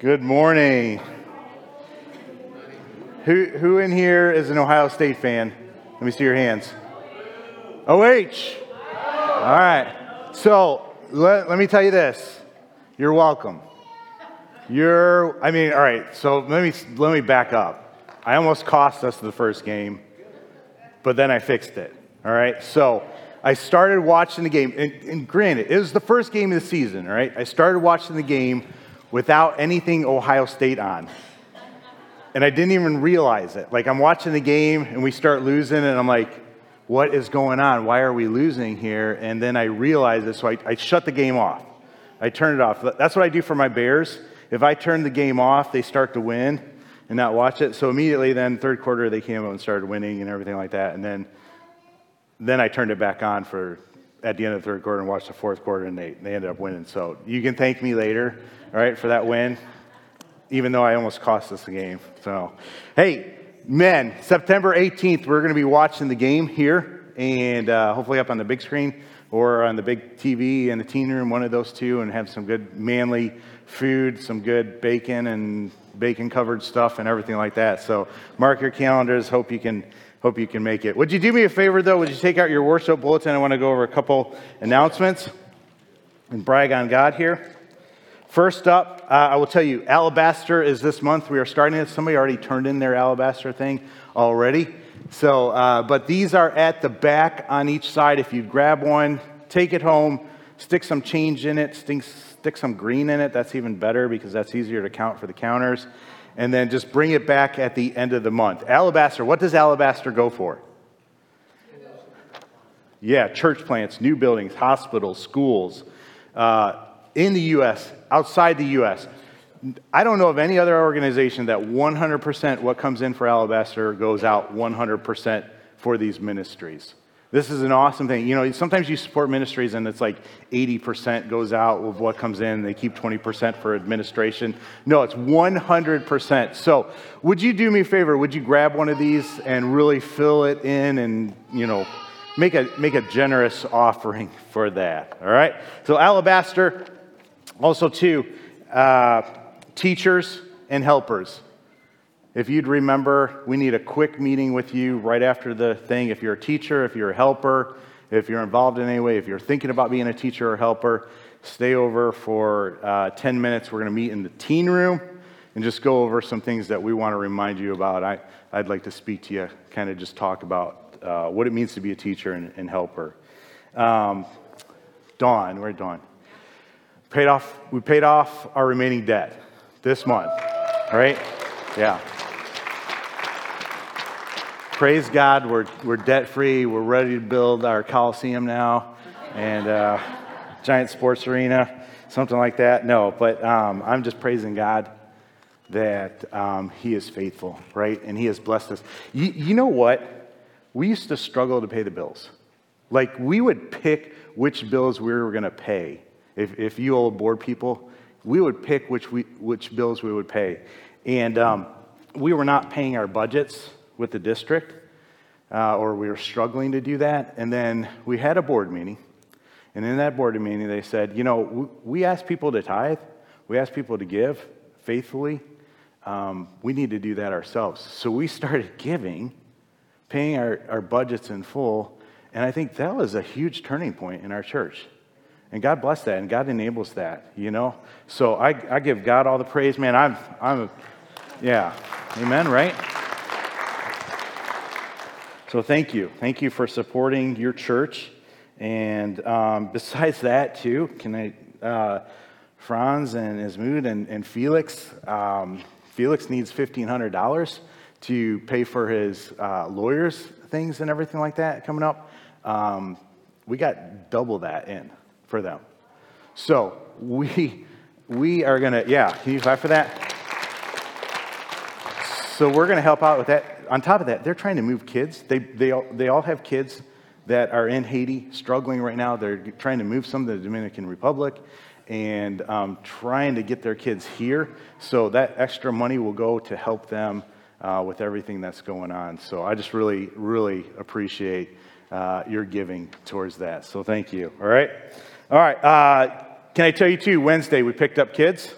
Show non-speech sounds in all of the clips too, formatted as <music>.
Good morning. Who, who in here is an Ohio State fan? Let me see your hands. OH. All right. So let, let me tell you this. You're welcome. You're, I mean, all right. So let me, let me back up. I almost cost us the first game, but then I fixed it. All right. So I started watching the game, and, and granted, it was the first game of the season, all right? I started watching the game without anything Ohio State on. And I didn't even realize it. Like, I'm watching the game, and we start losing, and I'm like, what is going on? Why are we losing here? And then I realized it, so I, I shut the game off. I turn it off. That's what I do for my Bears. If I turn the game off, they start to win and not watch it. So immediately then, third quarter, they came up and started winning and everything like that. And then then I turned it back on for at the end of the third quarter and watched the fourth quarter, and they, they ended up winning. So you can thank me later, right, for that win, even though I almost cost us the game. So, hey, men, September 18th, we're going to be watching the game here, and uh, hopefully up on the big screen or on the big TV in the teen room, one of those two, and have some good manly food, some good bacon and bacon covered stuff and everything like that. So mark your calendars. Hope you can Hope you can make it. Would you do me a favor, though? Would you take out your worship bulletin? I want to go over a couple announcements and brag on God here. First up, uh, I will tell you, Alabaster is this month. We are starting it. Somebody already turned in their Alabaster thing already. So, uh, but these are at the back on each side. If you grab one, take it home, stick some change in it, stick, stick some green in it. That's even better because that's easier to count for the counters and then just bring it back at the end of the month. Alabaster, what does alabaster go for? Yeah, church plants, new buildings, hospitals, schools. Uh, in the U.S., outside the U.S., I don't know of any other organization that 100% what comes in for alabaster goes out 100% for these ministries. This is an awesome thing. You know, sometimes you support ministries and it's like 80% goes out of what comes in. They keep 20% for administration. No, it's 100%. So, would you do me a favor? Would you grab one of these and really fill it in and, you know, make a, make a generous offering for that? All right? So, alabaster, also, too, uh, teachers and helpers. If you'd remember, we need a quick meeting with you right after the thing. If you're a teacher, if you're a helper, if you're involved in any way, if you're thinking about being a teacher or helper, stay over for uh, 10 minutes. We're going to meet in the teen room and just go over some things that we want to remind you about. I, I'd like to speak to you, kind of just talk about uh, what it means to be a teacher and, and helper. Um, Dawn, where Dawn? Paid off, we paid off our remaining debt this month, all right? Yeah praise God, we're, we're debt free. We're ready to build our Coliseum now and uh, giant sports arena, something like that. No, but um, I'm just praising God that um, He is faithful, right? And He has blessed us. You, you know what? We used to struggle to pay the bills. Like, we would pick which bills we were going to pay. If, if you old board people, we would pick which, we, which bills we would pay. And um, we were not paying our budgets with the district, uh, or we were struggling to do that. And then we had a board meeting. And in that board meeting, they said, you know, we ask people to tithe, we ask people to give faithfully. Um, we need to do that ourselves. So we started giving, paying our, our budgets in full. And I think that was a huge turning point in our church. And God bless that, and God enables that, you know? So I, I give God all the praise, man. I'm, I'm, yeah, amen, right? So thank you. Thank you for supporting your church. And um, <laughs> besides that, too, can I, uh, Franz and Ismud and, and Felix, um, Felix needs $1,500 to pay for his uh, lawyers' things and everything like that coming up. Um, we got double that in for them. So we, we are going to, yeah, can you clap for that? So we're going to help out with that on top of that, they're trying to move kids. They, they, all, they all have kids that are in Haiti struggling right now. They're trying to move some to the Dominican Republic and um, trying to get their kids here. So that extra money will go to help them uh, with everything that's going on. So I just really, really appreciate uh, your giving towards that. So thank you. All right. All right. Uh, can I tell you too? Wednesday we picked up kids.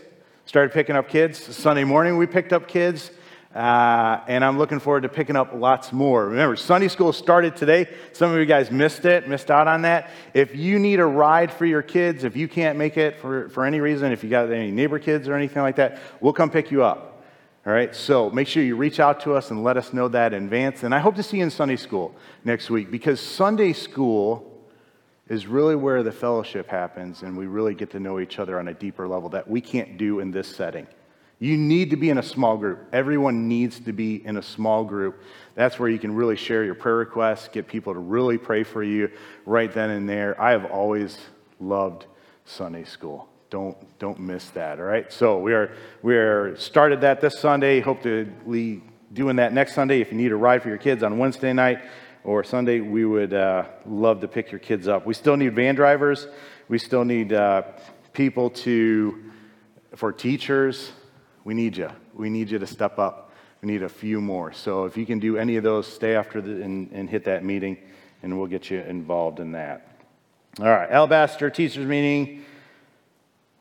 Started picking up kids. Sunday morning, we picked up kids. Uh, and I'm looking forward to picking up lots more. Remember, Sunday school started today. Some of you guys missed it, missed out on that. If you need a ride for your kids, if you can't make it for, for any reason, if you got any neighbor kids or anything like that, we'll come pick you up. All right, so make sure you reach out to us and let us know that in advance. And I hope to see you in Sunday school next week because Sunday school is really where the fellowship happens and we really get to know each other on a deeper level that we can't do in this setting. You need to be in a small group. Everyone needs to be in a small group. That's where you can really share your prayer requests, get people to really pray for you right then and there. I have always loved Sunday school. Don't, don't miss that, all right? So we are, we are started that this Sunday. Hope to be doing that next Sunday. If you need a ride for your kids on Wednesday night or Sunday, we would uh, love to pick your kids up. We still need van drivers. We still need uh, people to, for teachers, we need you. We need you to step up. We need a few more. So if you can do any of those, stay after the, and, and hit that meeting, and we'll get you involved in that. All right, Alabaster teachers meeting,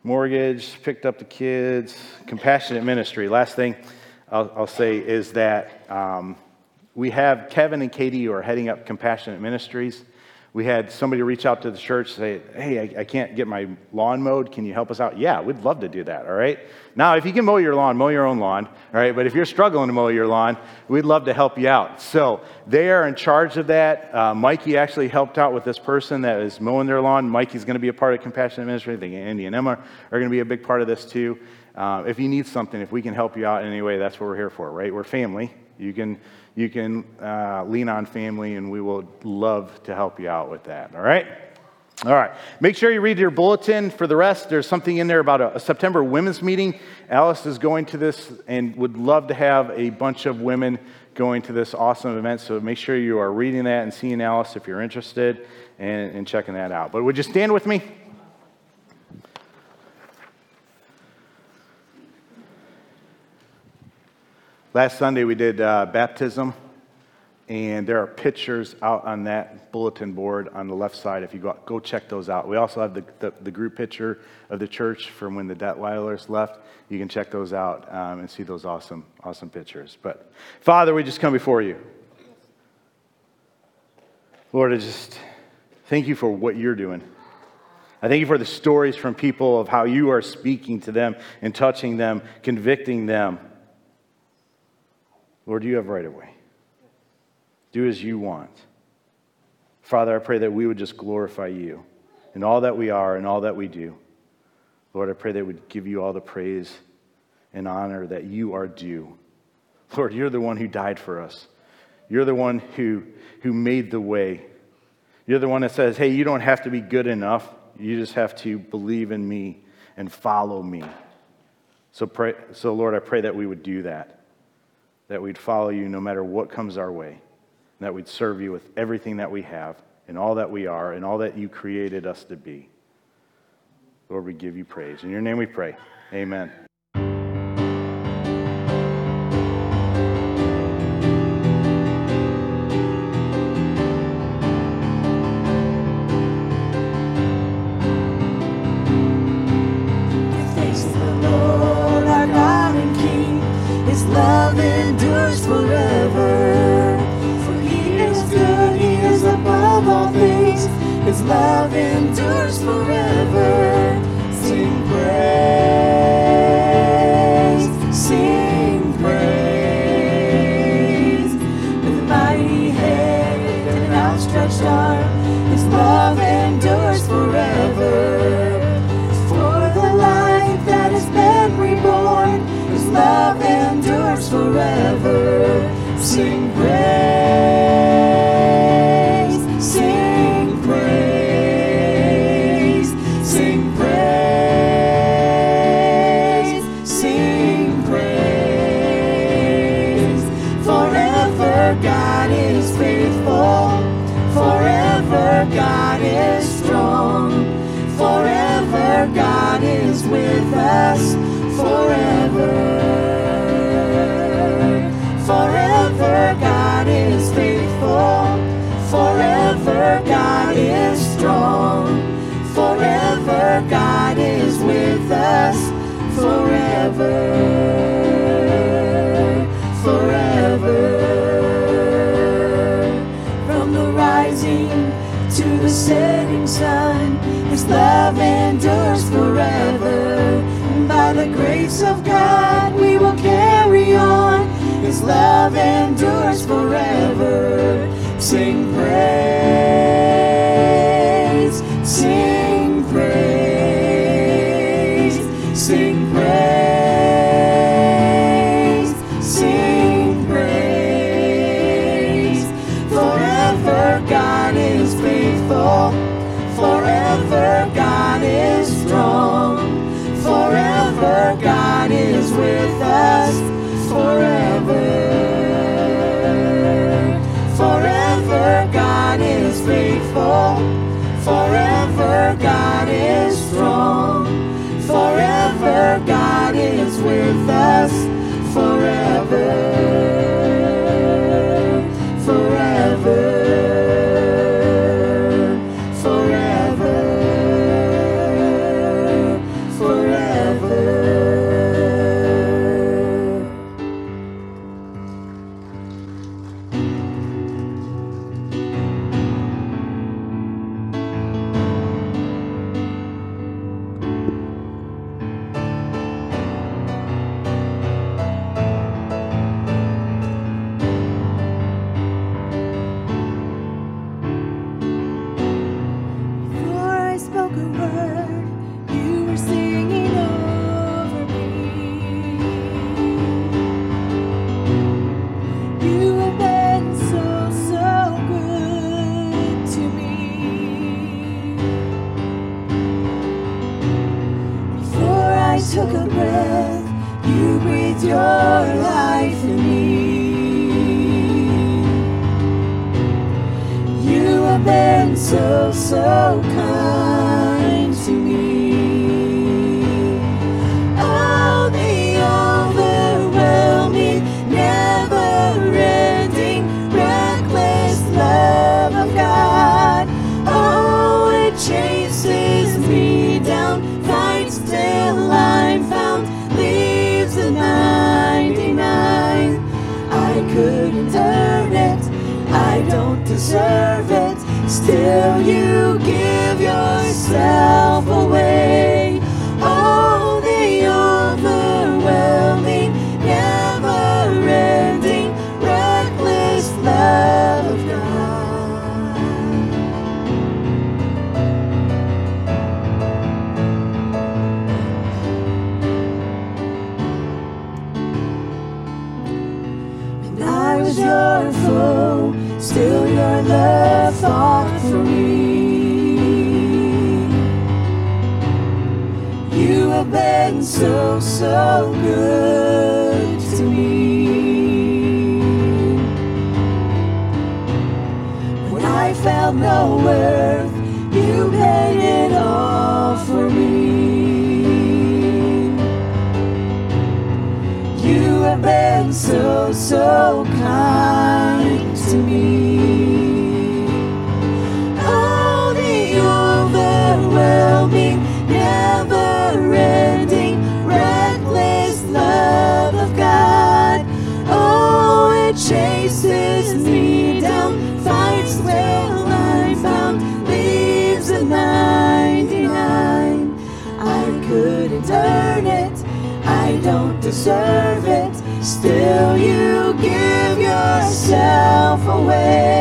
mortgage, picked up the kids, compassionate ministry. Last thing I'll, I'll say is that um, we have Kevin and Katie who are heading up compassionate ministries we had somebody reach out to the church say, Hey, I, I, can't get my lawn mowed. Can you help us out? Yeah, we'd love to do that. All right. Now, if you can mow your lawn, mow your own lawn. All right. But if you're struggling to mow your lawn, we'd love to help you out. So they are in charge of that. Uh, Mikey actually helped out with this person that is mowing their lawn. Mikey's going to be a part of Compassionate Ministry. I think Andy and Emma are going to be a big part of this too. Uh, if you need something, if we can help you out in any way, that's what we're here for, right? We're family. You can you can uh, lean on family, and we will love to help you out with that. All right? All right. Make sure you read your bulletin. For the rest, there's something in there about a, a, September women's meeting. Alice is going to this and would love to have a bunch of women going to this awesome event. So make sure you are reading that and seeing Alice if you're interested and, and checking that out. But would you stand with me? Last Sunday we did uh, baptism, and there are pictures out on that bulletin board on the left side. If you go, go check those out. We also have the, the, the group picture of the church from when the Detweilers left. You can check those out um, and see those awesome, awesome pictures. But Father, we just come before you. Lord, I just thank you for what you're doing. I thank you for the stories from people of how you are speaking to them and touching them, convicting them Lord, you have right of way. Do as you want. Father, I pray that we would just glorify you in all that we are and all that we do. Lord, I pray that would give you all the praise and honor that you are due. Lord, you're the one who died for us. You're the one who, who made the way. You're the one that says, hey, you don't have to be good enough. You just have to believe in me and follow me. So, pray, so Lord, I pray that we would do that that we'd follow you no matter what comes our way, that we'd serve you with everything that we have and all that we are and all that you created us to be. Lord, we give you praise. In your name we pray. Amen. love and so good to me. When I felt no worth, you paid it all for me. You have been so, so good. servant, still you give yourself away.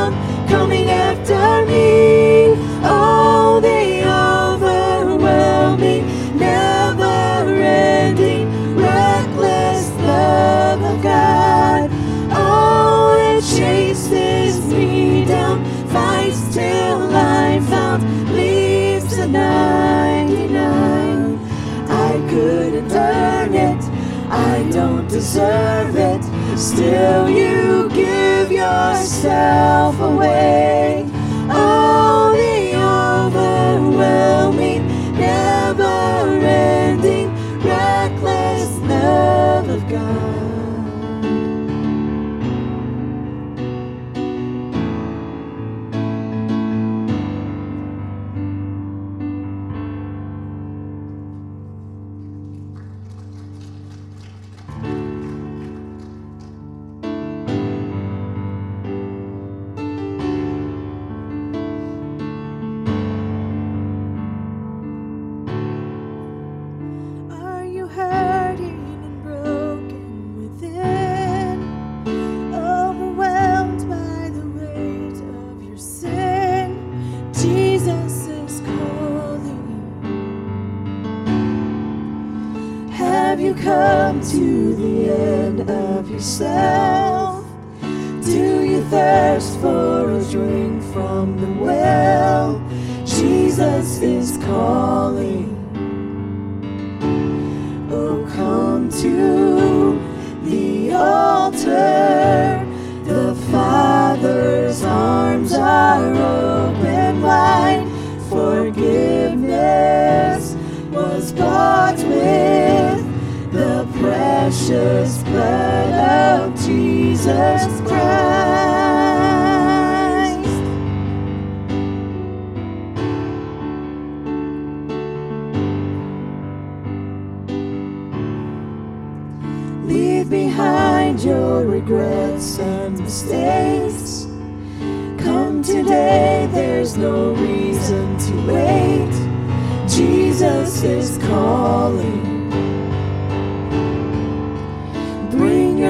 deserve it. Still, you give yourself away. Come to the end of yourself? Do you thirst for a drink from the well? Jesus is calling. Oh, come to the altar. The Father's arms are open precious blood of Jesus Christ. Leave behind your regrets and mistakes. Come today, there's no reason to wait. Jesus is calling.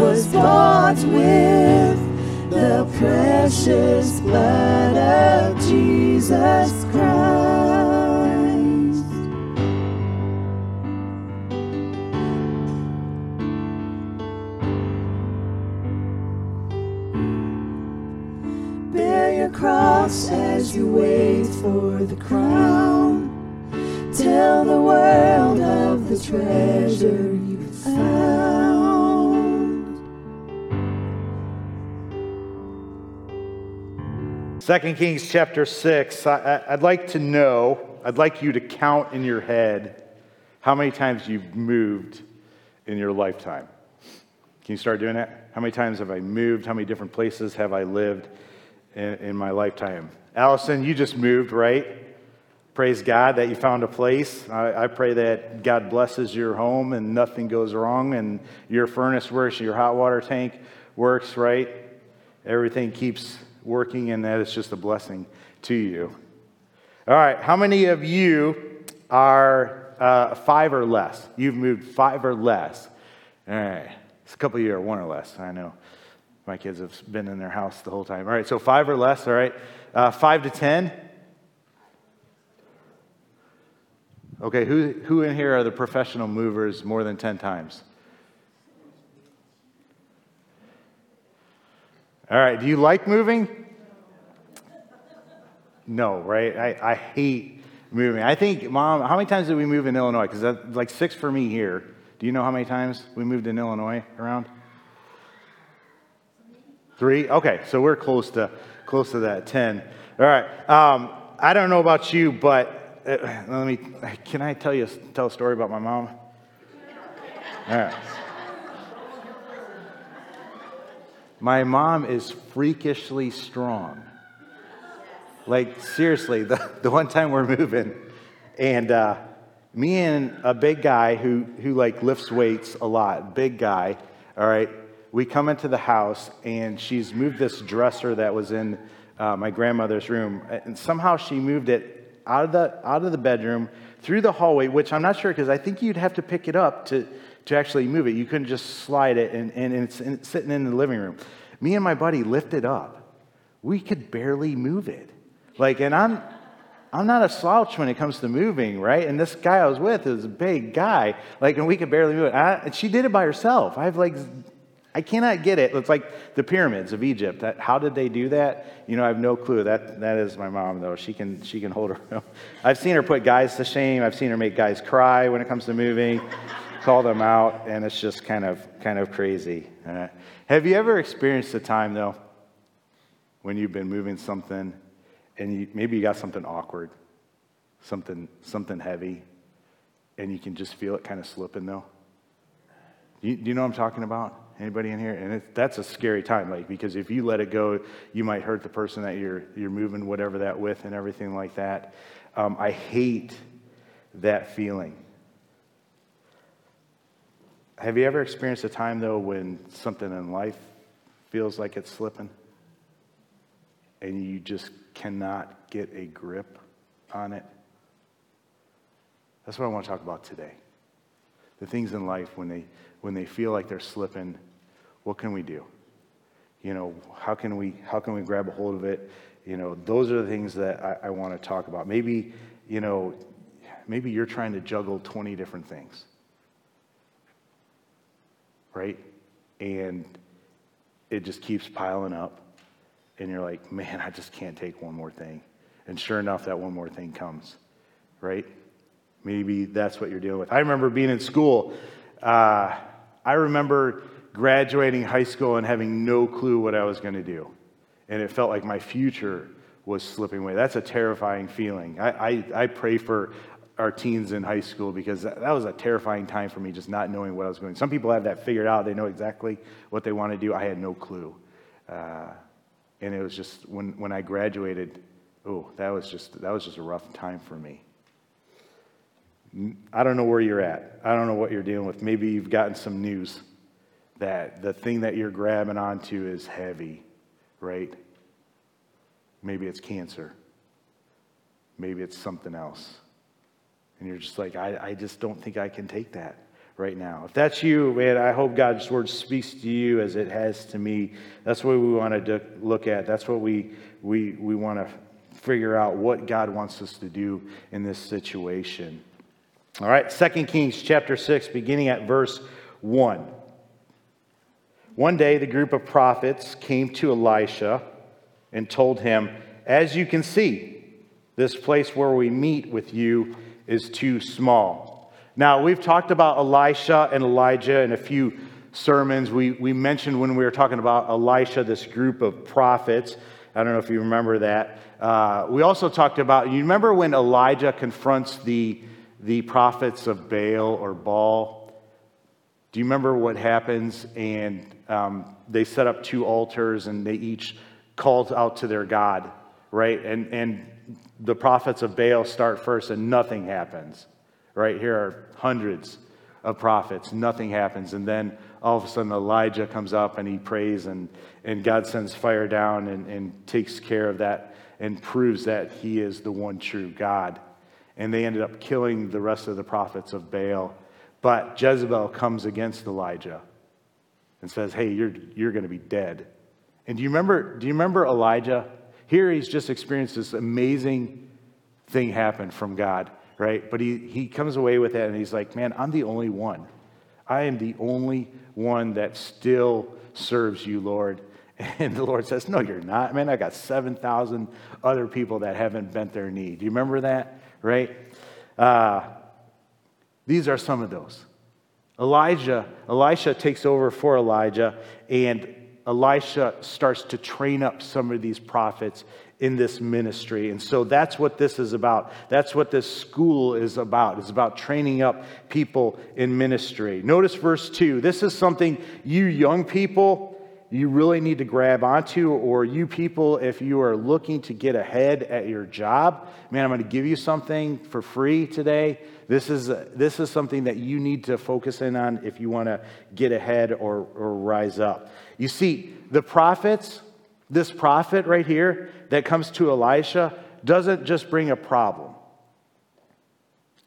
was bought with the precious blood of Jesus Christ. Bear your cross as you wait for the crown. Tell the world of the treasure you found. 2 Kings chapter 6. I, I'd like to know, I'd like you to count in your head how many times you've moved in your lifetime. Can you start doing that? How many times have I moved? How many different places have I lived in, in my lifetime? Allison, you just moved, right? Praise God that you found a place. I, I pray that God blesses your home and nothing goes wrong and your furnace works, your hot water tank works, right? Everything keeps working and that is just a blessing to you. All right, how many of you are uh, five or less? You've moved five or less. All right, it's a couple of years, one or less. I know my kids have been in their house the whole time. All right, so five or less. All right, uh, five to ten. Okay, who, who in here are the professional movers more than 10 times? All right, do you like moving? No, right? I, I hate moving. I think, Mom, how many times did we move in Illinois? Because that's like six for me here. Do you know how many times we moved in Illinois around? Three? Okay, so we're close to close to that ten. All right. Um, I don't know about you, but uh, let me. Can I tell you tell a story about my mom? All right. My mom is freakishly strong. Like seriously, the, <laughs> the one time we're moving, and uh, me and a big guy who who like lifts weights a lot, big guy. All right, we come into the house, and she's moved this dresser that was in uh, my grandmother's room, and somehow she moved it out of the out of the bedroom through the hallway, which I'm not sure because I think you'd have to pick it up to to actually move it. You couldn't just slide it, and, and it's, and it's sitting in the living room. Me and my buddy lifted up. We could barely move it. Like, and I'm, I'm not a slouch when it comes to moving, right? And this guy I was with is a big guy. Like, and we could barely move it. I, she did it by herself. I have like, I cannot get it. It's like the pyramids of Egypt. That, how did they do that? You know, I have no clue. That, that is my mom, though. She can, she can hold her. I've seen her put guys to shame. I've seen her make guys cry when it comes to moving, call them out, and it's just kind of, kind of crazy. Uh, have you ever experienced a time, though, when you've been moving something and you, maybe you got something awkward, something, something heavy, and you can just feel it kind of slipping, though? You, do you know what I'm talking about? Anybody in here? And it, that's a scary time, like because if you let it go, you might hurt the person that you're you're moving whatever that with and everything like that. Um, I hate that feeling. Have you ever experienced a time though when something in life feels like it's slipping, and you just cannot get a grip on it? That's what I want to talk about today. The things in life when they when they feel like they're slipping, what can we do? You know, how can we how can we grab a hold of it? You know, those are the things that I, I want to talk about. Maybe, you know, maybe you're trying to juggle 20 different things. Right? And it just keeps piling up. And you're like, man, I just can't take one more thing. And sure enough, that one more thing comes. Right? Maybe that's what you're dealing with. I remember being in school. Uh, I remember graduating high school and having no clue what I was going to do. And it felt like my future was slipping away. That's a terrifying feeling. I, I, I pray for our teens in high school because that, that was a terrifying time for me, just not knowing what I was going. Some people have that figured out; they know exactly what they want to do. I had no clue, uh, and it was just when when I graduated. Oh, that was just that was just a rough time for me. I don't know where you're at. I don't know what you're dealing with. Maybe you've gotten some news that the thing that you're grabbing onto is heavy, right? Maybe it's cancer. Maybe it's something else. And you're just like, I, I just don't think I can take that right now. If that's you, man, I hope God's word speaks to you as it has to me. That's what we want to look at. That's what we, we, we want to figure out what God wants us to do in this situation. All right, 2 Kings chapter 6, beginning at verse 1. One day, the group of prophets came to Elisha and told him, As you can see, this place where we meet with you is too small. Now, we've talked about Elisha and Elijah in a few sermons. We, we mentioned when we were talking about Elisha, this group of prophets. I don't know if you remember that. Uh, we also talked about, you remember when Elijah confronts the, the prophets of Baal or Baal? Do you remember what happens? And um, they set up two altars and they each called out to their God, right? And, and the prophets of Baal start first and nothing happens, right? Here are hundreds of prophets, nothing happens. And then all of a sudden Elijah comes up and he prays, and, and God sends fire down and, and takes care of that and proves that he is the one true God. And they ended up killing the rest of the prophets of Baal. But Jezebel comes against Elijah and says, Hey, you're, you're going to be dead. And do you remember, do you remember Elijah? Here he's just experienced this amazing thing happen from God, right? But he, he comes away with that and he's like, man, I'm the only one. I am the only one that still serves you, Lord. <laughs> And the Lord says, No, you're not. Man, I got 7,000 other people that haven't bent their knee. Do you remember that? Right? Uh, these are some of those. Elijah, Elisha takes over for Elijah, and Elisha starts to train up some of these prophets in this ministry. And so that's what this is about. That's what this school is about. It's about training up people in ministry. Notice verse 2. This is something you young people you really need to grab onto, or you people, if you are looking to get ahead at your job, man, I'm going to give you something for free today. This is, this is something that you need to focus in on if you want to get ahead or, or rise up. You see, the prophets, this prophet right here that comes to Elisha, doesn't just bring a problem,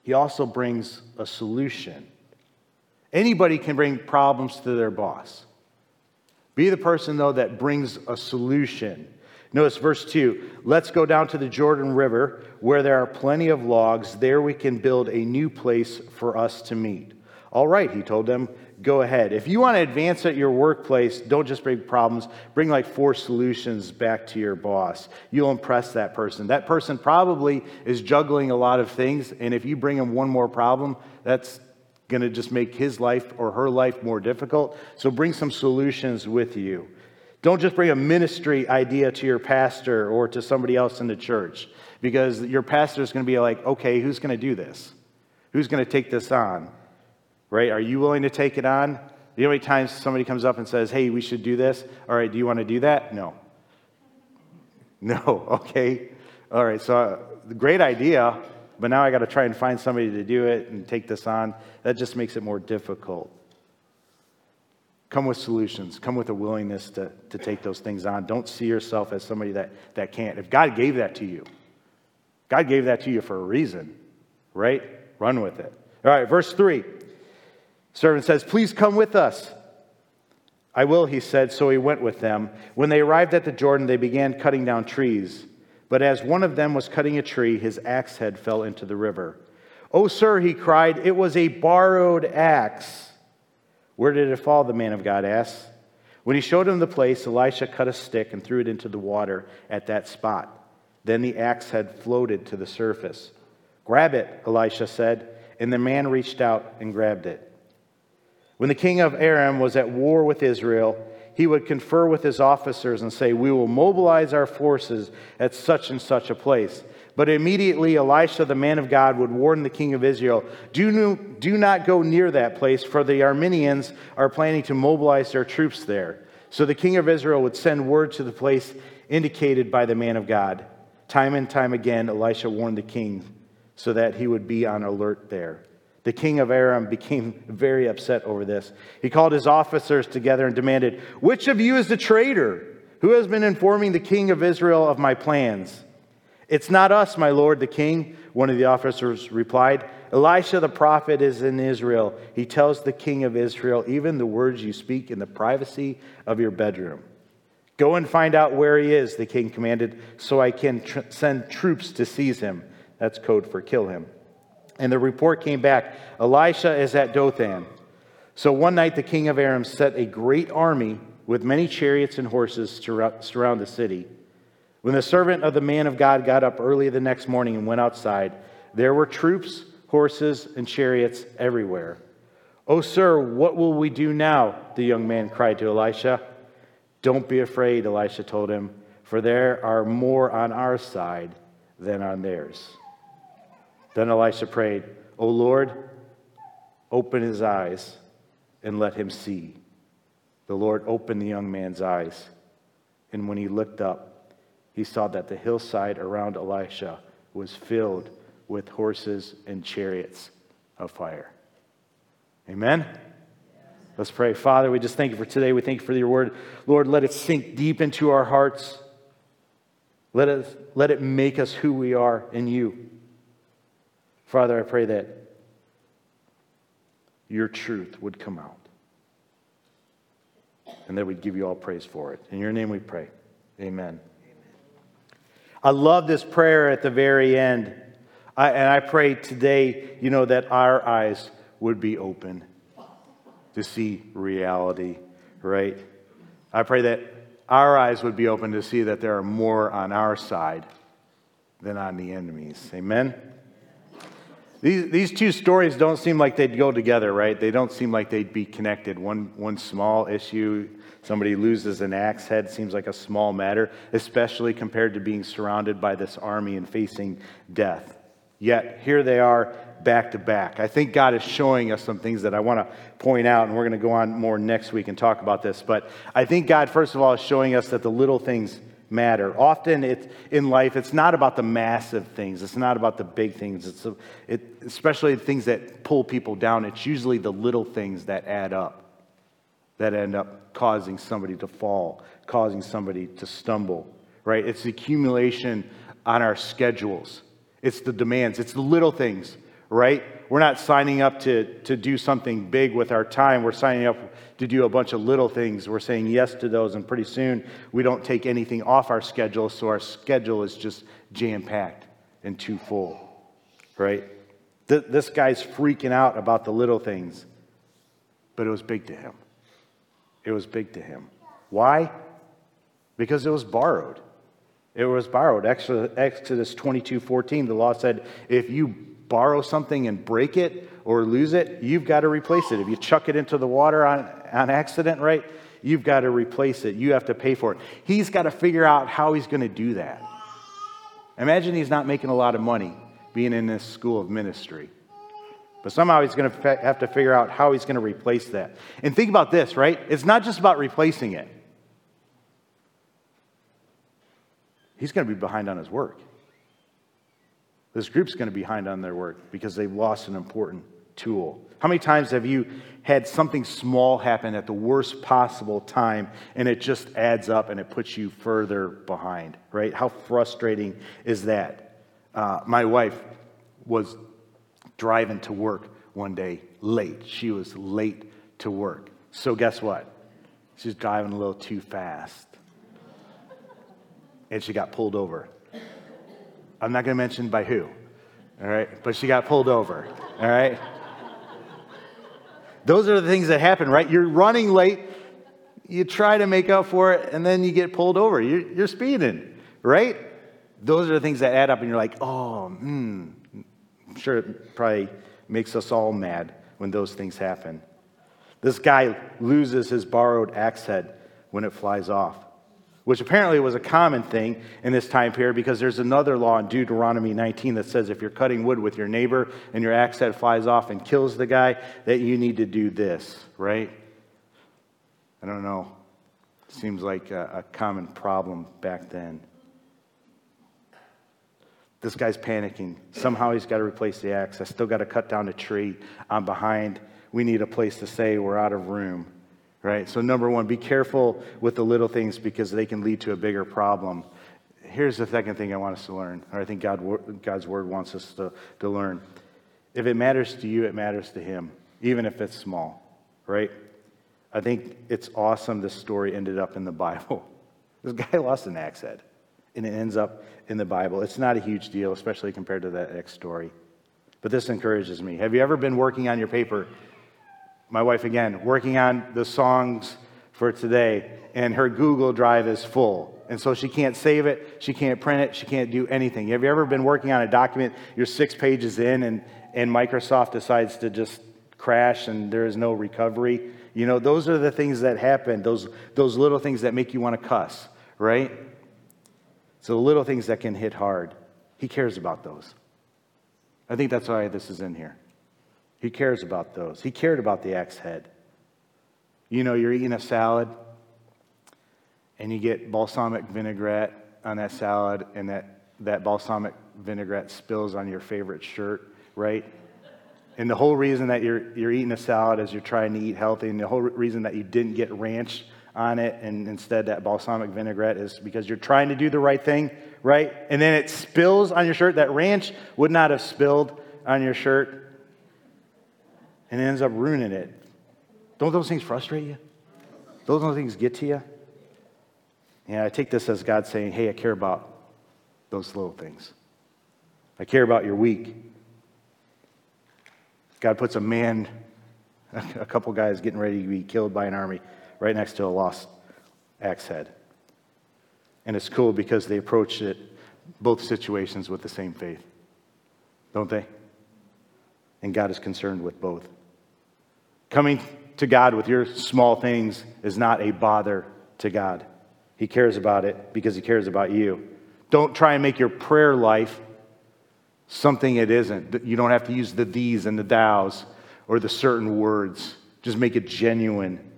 he also brings a solution. Anybody can bring problems to their boss. Be the person, though, that brings a solution. Notice verse 2 Let's go down to the Jordan River where there are plenty of logs. There we can build a new place for us to meet. All right, he told them, go ahead. If you want to advance at your workplace, don't just bring problems, bring like four solutions back to your boss. You'll impress that person. That person probably is juggling a lot of things, and if you bring them one more problem, that's going to just make his life or her life more difficult. So bring some solutions with you. Don't just bring a ministry idea to your pastor or to somebody else in the church because your pastor is going to be like, okay, who's going to do this? Who's going to take this on? Right? Are you willing to take it on? You know how many times somebody comes up and says, hey, we should do this? All right, do you want to do that? No. No, <laughs> okay. All right, so uh, great idea, but now I got to try and find somebody to do it and take this on. That just makes it more difficult. Come with solutions. Come with a willingness to, to take those things on. Don't see yourself as somebody that, that can't. If God gave that to you, God gave that to you for a reason, right? Run with it. All right, verse 3. Servant says, Please come with us. I will, he said. So he went with them. When they arrived at the Jordan, they began cutting down trees. But as one of them was cutting a tree, his axe head fell into the river. Oh, sir, he cried, it was a borrowed axe. Where did it fall? The man of God asked. When he showed him the place, Elisha cut a stick and threw it into the water at that spot. Then the axe head floated to the surface. Grab it, Elisha said, and the man reached out and grabbed it. When the king of Aram was at war with Israel, he would confer with his officers and say, We will mobilize our forces at such and such a place. But immediately Elisha, the man of God, would warn the king of Israel do, do not go near that place, for the Arameans are planning to mobilize their troops there. So the king of Israel would send word to the place indicated by the man of God. Time and time again, Elisha warned the king so that he would be on alert there. The king of Aram became very upset over this. He called his officers together and demanded, Which of you is the traitor who has been informing the king of Israel of my plans? It's not us, my lord, the king, one of the officers replied. Elisha the prophet is in Israel. He tells the king of Israel even the words you speak in the privacy of your bedroom. Go and find out where he is, the king commanded, so I can tr- send troops to seize him. That's code for kill him. And the report came back Elisha is at Dothan. So one night the king of Aram set a great army with many chariots and horses to surround the city. When the servant of the man of God got up early the next morning and went outside, there were troops, horses, and chariots everywhere. Oh, sir, what will we do now? The young man cried to Elisha. Don't be afraid, Elisha told him, for there are more on our side than on theirs. Then Elisha prayed, O Lord, open his eyes and let him see. The Lord opened the young man's eyes, and when he looked up, he saw that the hillside around Elisha was filled with horses and chariots of fire. Amen? Let's pray. Father, we just thank you for today. We thank you for your word. Lord, let it sink deep into our hearts. Let it, let it make us who we are in you. Father, I pray that your truth would come out and that we'd give you all praise for it. In your name we pray. Amen. I love this prayer at the very end. I, and I pray today, you know, that our eyes would be open to see reality, right? I pray that our eyes would be open to see that there are more on our side than on the enemy's. Amen? These, these two stories don't seem like they'd go together, right? They don't seem like they'd be connected. One, one small issue, somebody loses an axe head, seems like a small matter, especially compared to being surrounded by this army and facing death. Yet, here they are back to back. I think God is showing us some things that I want to point out, and we're going to go on more next week and talk about this. But I think God, first of all, is showing us that the little things matter. Often it's, in life, it's not about the massive things, it's not about the big things, it's it, especially the things that pull people down. It's usually the little things that add up, that end up causing somebody to fall, causing somebody to stumble, right? It's the accumulation on our schedules, it's the demands, it's the little things, right? We're not signing up to, to do something big with our time. We're signing up to do a bunch of little things. We're saying yes to those, and pretty soon we don't take anything off our schedule, so our schedule is just jam packed and too full, right? Th- this guy's freaking out about the little things, but it was big to him. It was big to him. Why? Because it was borrowed. It was borrowed. Exodus 22 14, the law said, if you borrow something and break it or lose it, you've got to replace it. If you chuck it into the water on, on accident, right, you've got to replace it. You have to pay for it. He's got to figure out how he's going to do that. Imagine he's not making a lot of money being in this school of ministry. But somehow he's going to have to figure out how he's going to replace that. And think about this, right? It's not just about replacing it. He's going to be behind on his work. This group's going to be behind on their work because they've lost an important tool. How many times have you had something small happen at the worst possible time and it just adds up and it puts you further behind, right? How frustrating is that? Uh, my wife was driving to work one day late. She was late to work. So, guess what? She was driving a little too fast. And she got pulled over. I'm not going to mention by who, all right? But she got pulled over, all right? Those are the things that happen, right? You're running late, you try to make up for it, and then you get pulled over. You're, you're speeding, right? Those are the things that add up, and you're like, oh, hmm. I'm sure it probably makes us all mad when those things happen. This guy loses his borrowed axe head, when it flies off, which apparently was a common thing in this time period because there's another law in Deuteronomy 19 that says if you're cutting wood with your neighbor and your axe head flies off and kills the guy, that you need to do this, right? I don't know. Seems like a, a common problem back then. This guy's panicking. Somehow he's got to replace the axe. I still got to cut down a tree. I'm behind. We need a place to stay. We're out of room. Right? So, number one, be careful with the little things because they can lead to a bigger problem. Here's the second thing I want us to learn, or I think God, God's word wants us to, to learn. If it matters to you, it matters to Him, even if it's small. Right? I think it's awesome this story ended up in the Bible. <laughs> This guy lost an axe head, and it ends up in the Bible. It's not a huge deal, especially compared to that next story. But this encourages me. Have you ever been working on your paper? My wife, again, working on the songs for today, and her Google Drive is full. And so she can't save it, she can't print it, she can't do anything. Have you ever been working on a document, you're six pages in, and, and Microsoft decides to just crash and there is no recovery? You know, those are the things that happen, those, those little things that make you want to cuss, right? So the little things that can hit hard. He cares about those. I think that's why this is in here. He cares about those. He cared about the axe head. You know, you're eating a salad and you get balsamic vinaigrette on that salad, and that, that balsamic vinaigrette spills on your favorite shirt, right? And the whole reason that you're, you're eating a salad is you're trying to eat healthy, and the whole reason that you didn't get ranch on it and instead that balsamic vinaigrette is because you're trying to do the right thing, right? And then it spills on your shirt. That ranch would not have spilled on your shirt and ends up ruining it. Don't those things frustrate you? Don't those things get to you? Yeah, I take this as God saying, hey, I care about those little things. I care about your week. God puts a man, <laughs> a couple guys getting ready to be killed by an army right next to a lost axe head. And it's cool because they approach it, both situations, with the same faith, don't they? And God is concerned with both. Coming to God with your small things is not a bother to God. He cares about it because He cares about you. Don't try and make your prayer life something it isn't. You don't have to use the these and the thous or the certain words. Just make it genuine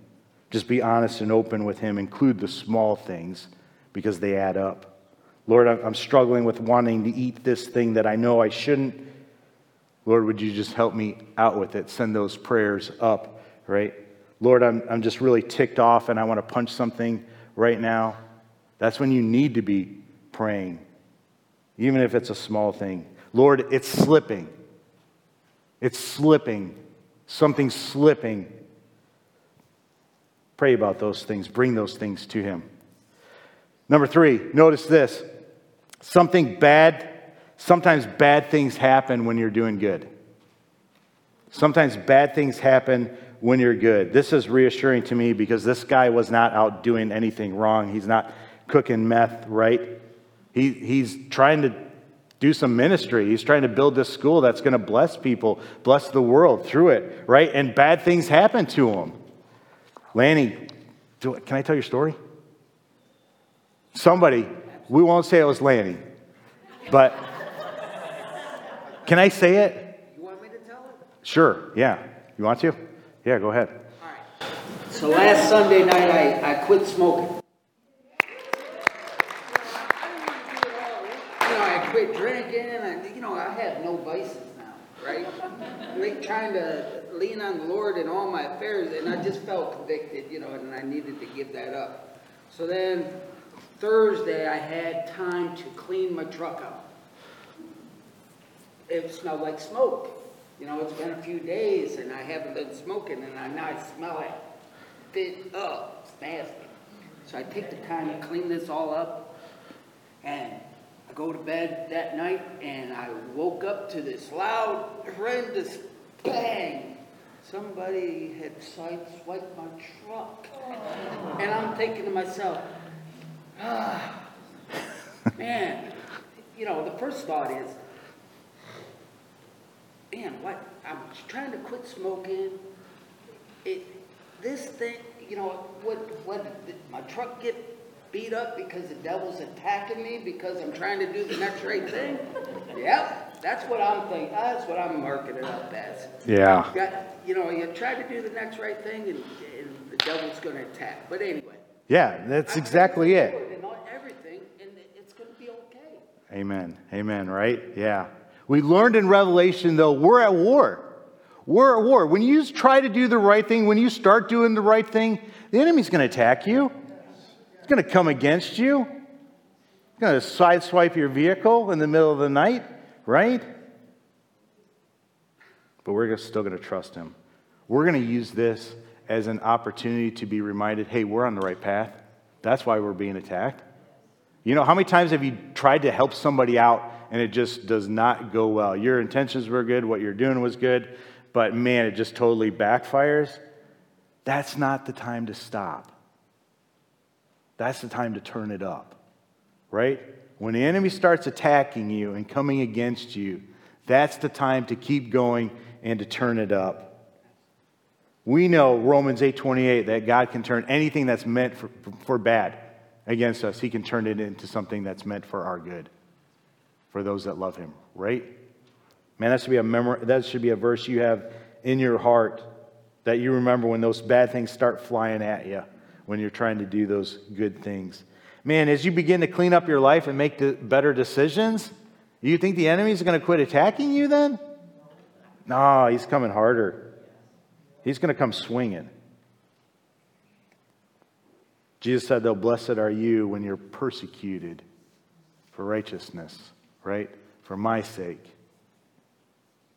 just be honest and open with Him. Include the small things because they add up. Lord, I'm struggling with wanting to eat this thing that I know I shouldn't. Lord, would you just help me out with it? Send those prayers up, right? Lord, I'm, I'm just really ticked off and I want to punch something right now. That's when you need to be praying, even if it's a small thing. Lord, it's slipping. It's slipping. Something's slipping. Pray about those things, bring those things to Him. Number three, notice this something bad, sometimes bad things happen when you're doing good. Sometimes bad things happen when you're good. This is reassuring to me because this guy was not out doing anything wrong. He's not cooking meth, right? He, he's trying to do some ministry. He's trying to build this school that's going to bless people, bless the world through it, right? And bad things happen to him. Lanny, do, can I tell your story? Somebody, we won't say it was Lanny, but can I say it? You want me to tell it? Sure, yeah. You want to? Yeah, go ahead. All right. So last Sunday night, I, I quit smoking. You know, I quit drinking. I, you know, I have no vices now, right? Like trying to lean on the Lord in all my affairs, and I just felt convicted, you know, and I needed to give that up. So then Thursday, I had time to clean my truck out. It smelled like smoke. You know, it's been a few days, and I haven't been smoking, and I now smell it. Fit up, it's nasty. So I take the time to clean this all up, and I go to bed that night, and I woke up to this loud, horrendous bang somebody had sideswiped my truck. And I'm thinking to myself, ah, <sighs> man, you know, the first thought is, man, what? I'm trying to quit smoking. It, this thing, you know, what, what, did my truck get beat up because the devil's attacking me because I'm trying to do the next right thing? Yep, that's what I'm thinking, that's what I'm marking it up as. Yeah. Got, you know, you try to do the next right thing and, and the devil's gonna attack, but anyway. Yeah, that's exactly it. And everything, and it's gonna be okay. Amen. Amen, right? Yeah. We learned in Revelation, though, we're at war. We're at war. When you try to do the right thing, when you start doing the right thing, the enemy's going to attack you. He's going to come against you. He's going to sideswipe your vehicle in the middle of the night, right? But we're still going to trust him. We're going to use this as an opportunity to be reminded hey, we're on the right path. That's why we're being attacked. You know, how many times have you tried to help somebody out and it just does not go well? Your intentions were good, what you're doing was good, but man, it just totally backfires. That's not the time to stop. That's the time to turn it up, right? When the enemy starts attacking you and coming against you, that's the time to keep going and to turn it up. We know Romans 8:28 that God can turn anything that's meant for, for bad against us, he can turn it into something that's meant for our good, for those that love him, right? Man, that should be a memor- that should be a verse you have in your heart that you remember when those bad things start flying at you when you're trying to do those good things. Man, as you begin to clean up your life and make better decisions, you think the enemy's going to quit attacking you then? No, he's coming harder. He's going to come swinging. Jesus said, though, blessed are you when you're persecuted for righteousness, right? For my sake.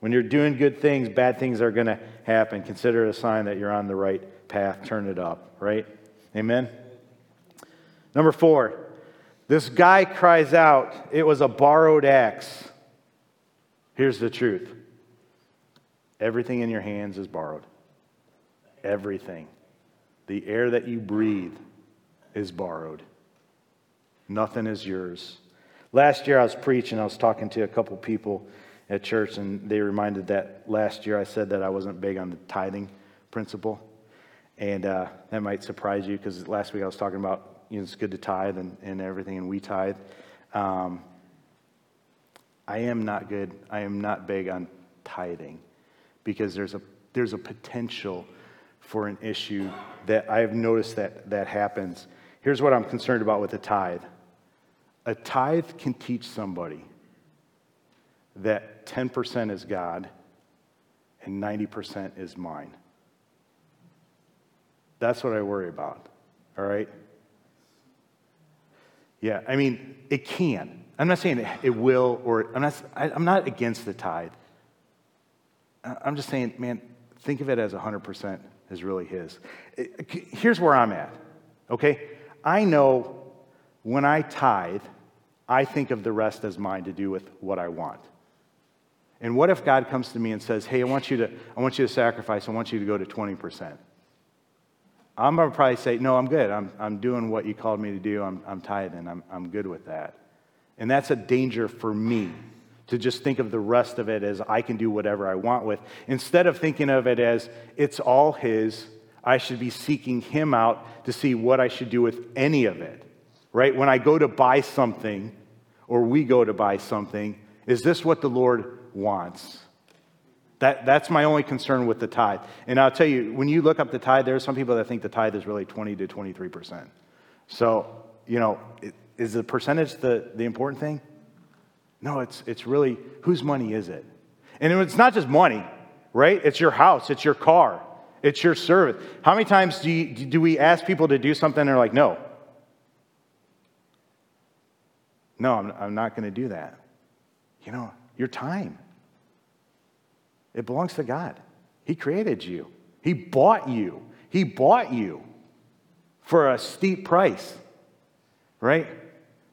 When you're doing good things, bad things are going to happen. Consider it a sign that you're on the right path. Turn it up, right? Amen? Number four, this guy cries out, it was a borrowed axe. Here's the truth everything in your hands is borrowed. Everything. The air that you breathe is borrowed. Nothing is yours. Last year I was preaching, I was talking to a couple people at church, and they reminded that last year I said that I wasn't big on the tithing principle. And uh, that might surprise you because last week I was talking about you know, it's good to tithe and, and everything, and we tithe. Um, I am not good, I am not big on tithing because there's a, there's a potential for an issue that I've noticed that, that happens. Here's what I'm concerned about with the tithe a tithe can teach somebody that 10% is God and 90% is mine. That's what I worry about, all right? Yeah, I mean, it can. I'm not saying it will, or I'm not, I, I'm not against the tithe. I'm just saying, man, think of it as 100% is really His. Here's where I'm at, okay? I know when I tithe, I think of the rest as mine to do with what I want. And what if God comes to me and says, hey, I want you to, I want you to sacrifice, I want you to go to 20%? I'm going to probably say, no, I'm good. I'm, I'm doing what you called me to do. I'm, I'm tithing. I'm, I'm good with that. And that's a danger for me to just think of the rest of it as I can do whatever I want with. Instead of thinking of it as it's all His, I should be seeking Him out to see what I should do with any of it. Right? When I go to buy something, or we go to buy something, is this what the Lord wants? That, that's my only concern with the tithe. And I'll tell you, when you look up the tithe, there are some people that think the tithe is really 20 to 23%. So, you know, is the percentage the, the important thing? No, it's, it's really whose money is it? And it's not just money, right? It's your house, it's your car, it's your service. How many times do, you, do we ask people to do something and they're like, no? No, I'm, I'm not going to do that. You know, your time. It belongs to God. He created you, He bought you. He bought you for a steep price, right?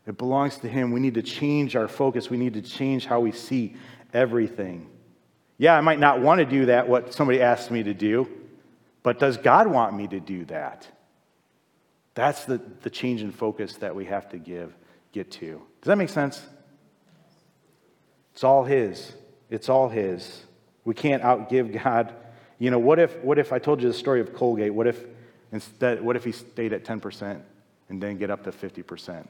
It belongs to Him. We need to change our focus, we need to change how we see everything. Yeah, I might not want to do that, what somebody asked me to do, but does God want me to do that? That's the, the change in focus that we have to give, get to. Does that make sense? It's all His. It's all His. We can't outgive God. You know, what if, what if I told you the story of Colgate? What if Instead, what if he stayed at 10% and then get up to 50%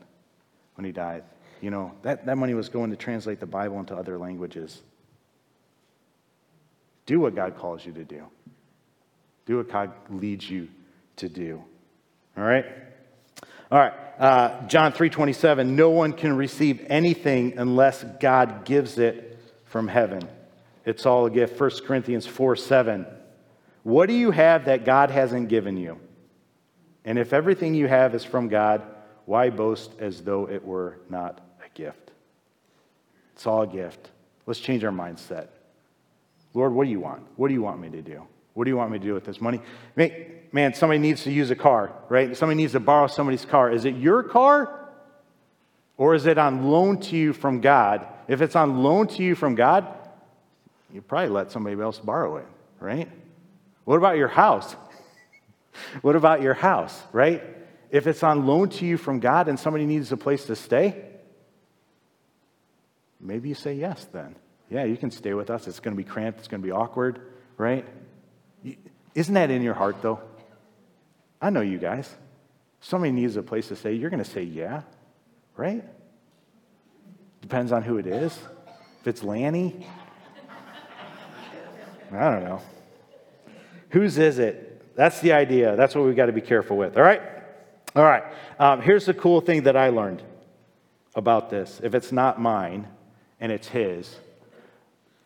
when he died? You know, that, that money was going to translate the Bible into other languages. Do what God calls you to do. Do what God leads you to do. All right? All right. Uh, John 3.27, no one can receive anything unless God gives it from heaven. It's all a gift. 1 Corinthians 4 7. What do you have that God hasn't given you? And if everything you have is from God, why boast as though it were not a gift? It's all a gift. Let's change our mindset. Lord, what do you want? What do you want me to do? What do you want me to do with this money? Man, somebody needs to use a car, right? Somebody needs to borrow somebody's car. Is it your car or is it on loan to you from God? If it's on loan to you from God, you probably let somebody else borrow it, right? What about your house? <laughs> what about your house, right? If it's on loan to you from God and somebody needs a place to stay, maybe you say yes then. Yeah, you can stay with us. It's going to be cramped, it's going to be awkward, right? Isn't that in your heart though? I know you guys. Somebody needs a place to say, you're going to say yeah, right? Depends on who it is. If it's Lanny, I don't know. Whose is it? That's the idea. That's what we've got to be careful with. All right? All right. Um, here's the cool thing that I learned about this. If it's not mine and it's his,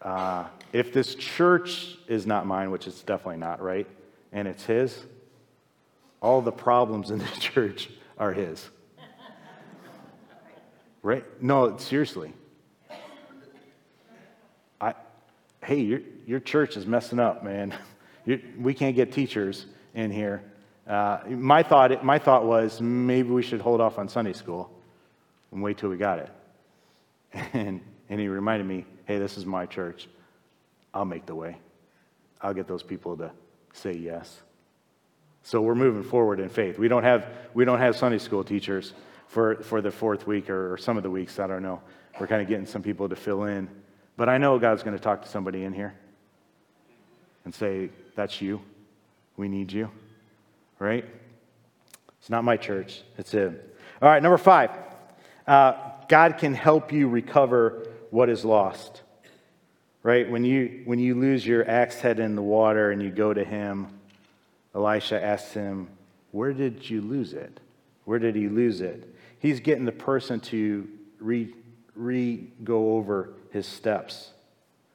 uh, if this church is not mine, which it's definitely not, right? And it's his, all the problems in the <laughs> church are his. Right? No, seriously. I, hey, your, your church is messing up, man. <laughs> you we can't get teachers in here. Uh, my, thought, my thought was maybe we should hold off on Sunday school and wait till we got it. <laughs> And, and he reminded me, hey, this is my church. I'll make the way. I'll get those people to say yes. So we're moving forward in faith. We don't have, we don't have Sunday school teachers for, for the fourth week or, or some of the weeks. I don't know. We're kind of getting some people to fill in. But I know God's going to talk to somebody in here and say, That's you. We need you right? It's not my church, it's Him. All right, number five uh, God can help you recover what is lost. Right? When you, when you lose your axe head in the water and you go to Him, Elisha asks him, Where did you lose it? Where did he lose it? He's getting the person to re, re go over his steps.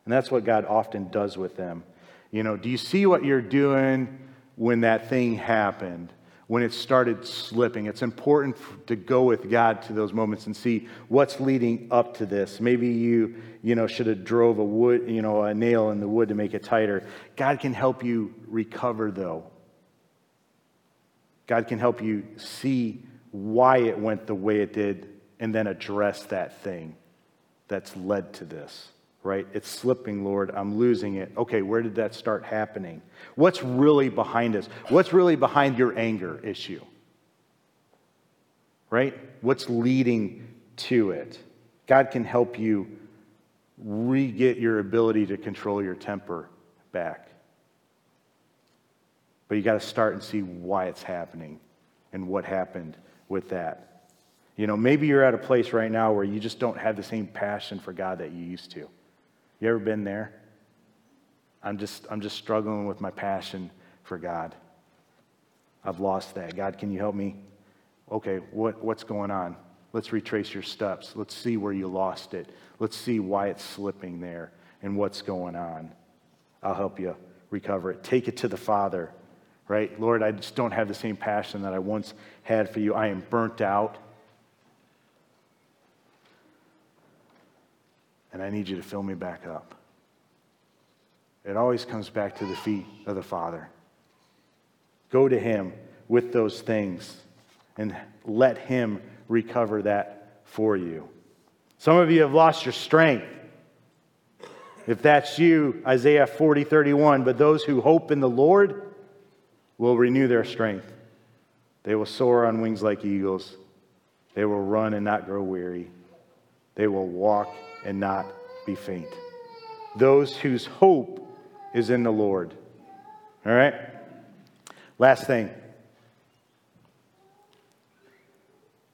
And that's what God often does with them. You know, do you see what you're doing? when that thing happened, when it started slipping. It's important to go with God to those moments and see what's leading up to this. Maybe you, you know, should have drove a wood, you know, a nail in the wood to make it tighter. God can help you recover though. God can help you see why it went the way it did and then address that thing that's led to this right? It's slipping, Lord. I'm losing it. Okay, where did that start happening? What's really behind us? What's really behind your anger issue? Right? What's leading to it? God can help you re get your ability to control your temper back. But you got to start and see why it's happening and what happened with that. You know, maybe you're at a place right now where you just don't have the same passion for God that you used to. You ever been there? I'm just, I'm just struggling with my passion for God. I've lost that. God, can you help me? Okay, what, what's going on? Let's retrace your steps. Let's see where you lost it. Let's see why it's slipping there and what's going on. I'll help you recover it. Take it to the Father, right? Lord, I just don't have the same passion that I once had for you. I am burnt out. and I need you to fill me back up. It always comes back to the feet of the Father. Go to Him with those things and let Him recover that for you. Some of you have lost your strength. If that's you, Isaiah 40, 31, but those who hope in the Lord will renew their strength. They will soar on wings like eagles. They will run and not grow weary. They will walk and not be faint. Those whose hope is in the Lord. All right? Last thing.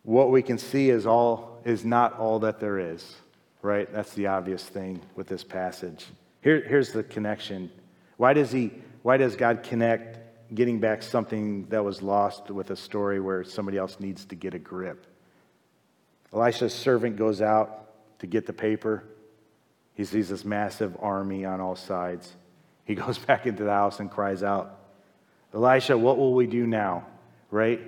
What we can see is all is not all that there is, right? That's the obvious thing with this passage. Here, here's the connection. Why does he why does God connect getting back something that was lost with a story where somebody else needs to get a grip? Elisha's servant goes out to get the paper. He sees this massive army on all sides. He <laughs> goes back into the house and cries out, Elisha, what will we do now? Right?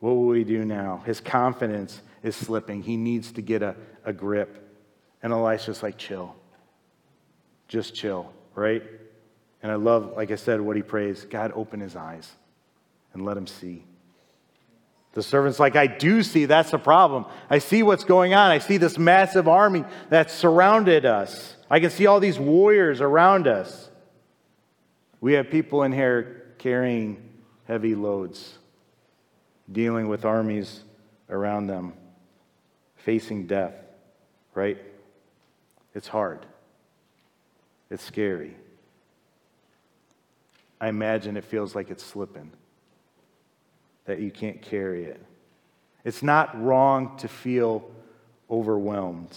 What will we do now? His confidence is slipping. He needs to get a, a grip. And Elisha's like, chill. Just chill, right? And I love, like I said, what he prays God, open his eyes and let him see. The servant's like, I do see, that's the problem. I see what's going on. I see this massive army that's surrounded us. I can see all these warriors around us. We have people in here carrying heavy loads, dealing with armies around them, facing death, right? It's hard. It's scary. I imagine it feels like it's slipping, that you can't carry it. It's not wrong to feel overwhelmed.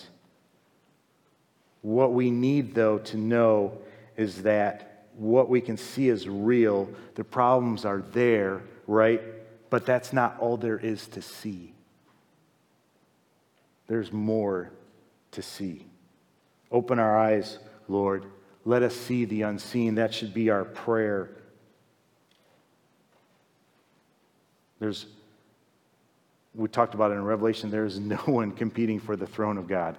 What we need, though, to know is that what we can see is real. The problems are there, right? But that's not all there is to see. There's more to see. Open our eyes, Lord. Let us see the unseen. That should be our prayer. There's, we talked about it in Revelation, there is no <laughs> one competing for the throne of God.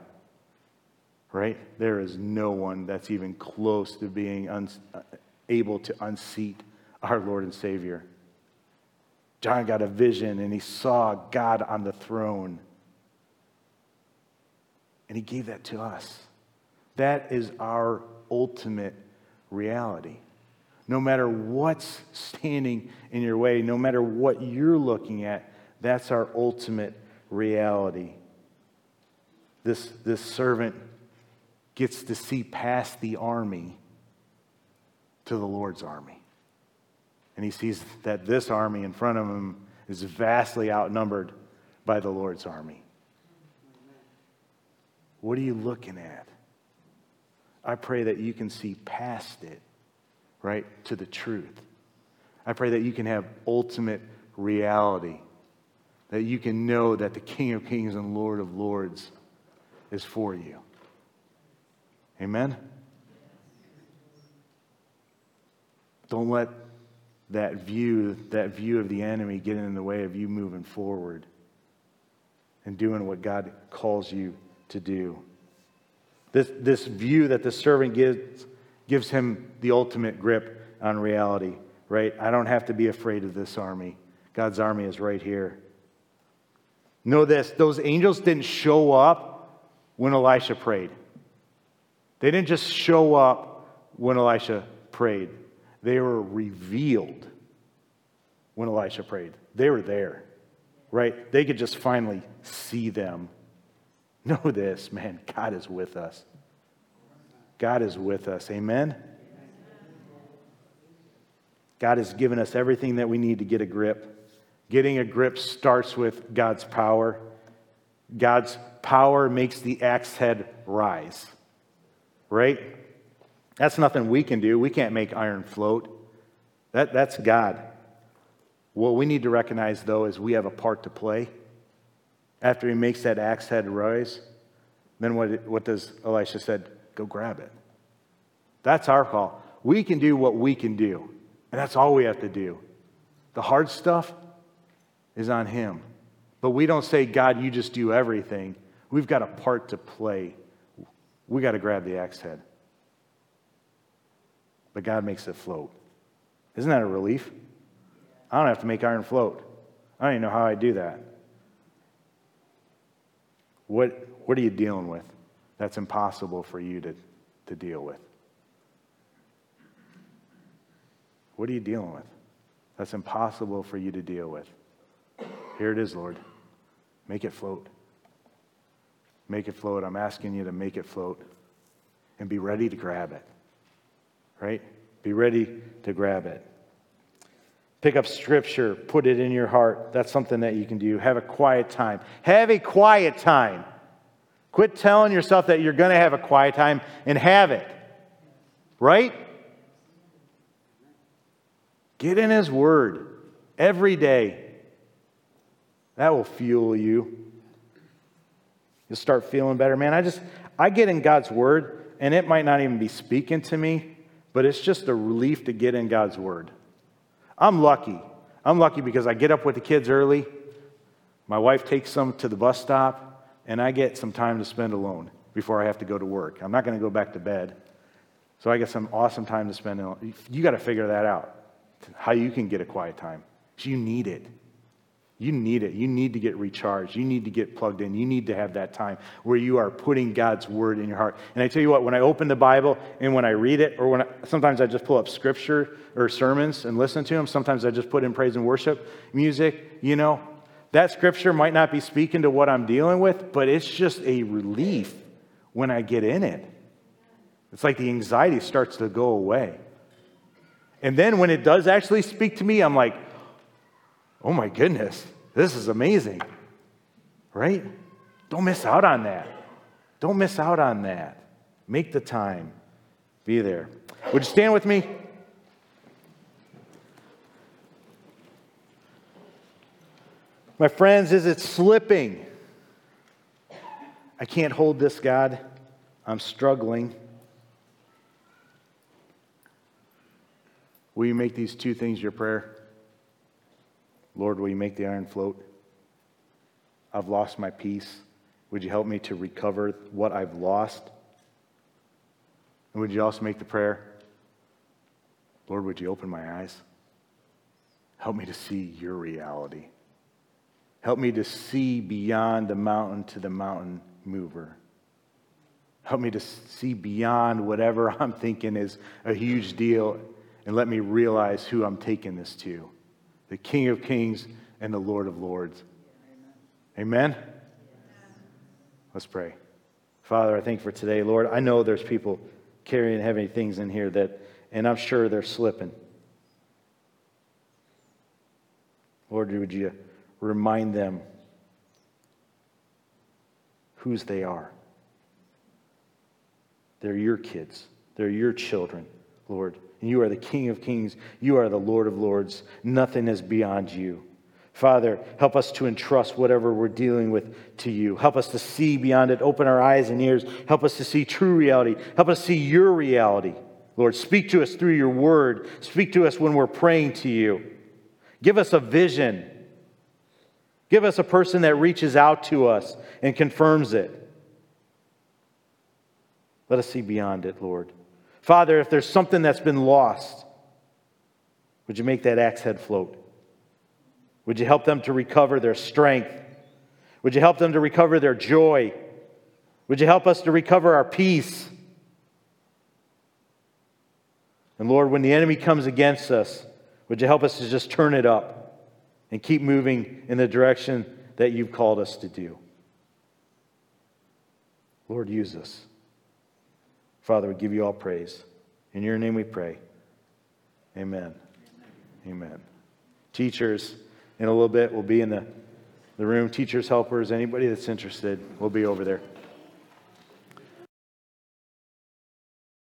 Right? There is no one that's even close to being un, uh, able to unseat our Lord and Savior. John got a vision and he saw God on the throne. And he gave that to us. That is our ultimate reality. No matter what's standing in your way, no matter what you're looking at, that's our ultimate reality. This, this servant gets to see past the army to the Lord's army. And he sees that this army in front of him is vastly outnumbered by the Lord's army. What are you looking at? I pray that you can see past it, right, to the truth. I pray that you can have ultimate reality, that you can know that the King of Kings and Lord of Lords is for you. Amen? Don't let that view, that view of the enemy get in the way of you moving forward and doing what God calls you to do. This, this view that the servant gives, gives him the ultimate grip on reality, right? I don't have to be afraid of this army. God's army is right here. Know this those angels didn't show up when Elisha prayed. They didn't just show up when Elisha prayed, they were revealed when Elisha prayed. They were there, right? They could just finally see them <laughs> Know this, man, God is with us. God is with us. Amen? God has given us everything that we need to get a grip. Getting a grip starts with God's power. God's power makes the axe head rise, right? That's nothing we can do. We can't make iron float. That, that's God. What we need to recognize, though, is we have a part to play after he makes that axe head rise, then what, what does Elisha said? Go grab it. That's our call. We can do what we can do, and that's all we have to do. The hard stuff is on him. But we don't say, God, you just do everything. We've got a part to play. We got to grab the axe head. But God makes it float. Isn't that a relief? I don't have to make iron float. I don't even know how I do that. What, what are you dealing with that's impossible for you to, to deal with? What are you dealing with that's impossible for you to deal with? Here it is, Lord. Make it float. Make it float. I'm asking you to make it float and be ready to grab it. Right? Be ready to grab it. Pick up scripture, put it in your heart. That's something that you can do. Have a quiet time. Have a quiet time. Quit telling yourself that you're going to have a quiet time and have it. Right? Get in His Word every day. That will fuel you. You'll start feeling better. Man, I just, I get in God's Word, and it might not even be speaking to me, but it's just a relief to get in God's Word. I'm lucky. I'm lucky because I get up with the kids early. My wife takes them to the bus stop, and I get some time to spend alone before I have to go to work. I'm not going to go back to bed. So I get some awesome time to spend alone. You got to figure that out how you can get a quiet time. You need it. You need it. You need to get recharged. You need to get plugged in. You need to have that time where you are putting God's word in your heart. And I tell you what, when I open the Bible and when I read it, or when I, sometimes I just pull up scripture or sermons and listen to them, sometimes I just put in praise and worship music, you know, that scripture might not be speaking to what I'm dealing with, but it's just a relief when I get in it. It's like the anxiety starts to go away. And then when it does actually speak to me, I'm like, oh my goodness, this is amazing. Right? Don't miss out on that. Don't miss out on that. Make the time. Be there. Would you stand with me? My friends, is it slipping? I can't hold this, God. I'm struggling. Will you make these two things your prayer? Lord, will you make the iron float? I've lost my peace. Would you help me to recover what I've lost? And would you also make the prayer, Lord, would you open my eyes? Help me to see your reality. Help me to see beyond the mountain to the mountain mover. Help me to see beyond whatever <laughs> I'm thinking is a huge deal and let me realize who I'm taking this to the King of Kings and the Lord of Lords. Amen? Let's pray. Father, I thank for today. Lord, I know there's people carrying heavy things in here that, and I'm sure they're slipping. Lord, would you remind them whose they are? They're your kids, they're your children, Lord. And you are the King of kings. You are the Lord of lords. Nothing is beyond you. Father, help us to entrust whatever we're dealing with to you. Help us to see beyond it. Open our eyes and ears. Help us to see true reality. Help us see your reality. Lord, speak to us through your word. Speak to us when we're praying to you. Give us a vision. Give us a person that reaches out to us and confirms it. Let us see beyond it, Lord. Father, if there's something that's been lost, would you make that axe head float? Would you help them to recover their strength? Would you help them to recover their joy? Would you help us to recover our peace? And Lord, when the enemy comes against us, would you help us to just turn it up and keep moving in the direction that you've called us to do? Lord, use us. Father, we give you all praise. In your name we pray. Amen. Amen. Teachers, in a little bit, we'll be in the, the room. Teachers, helpers, anybody that's interested, will be over there.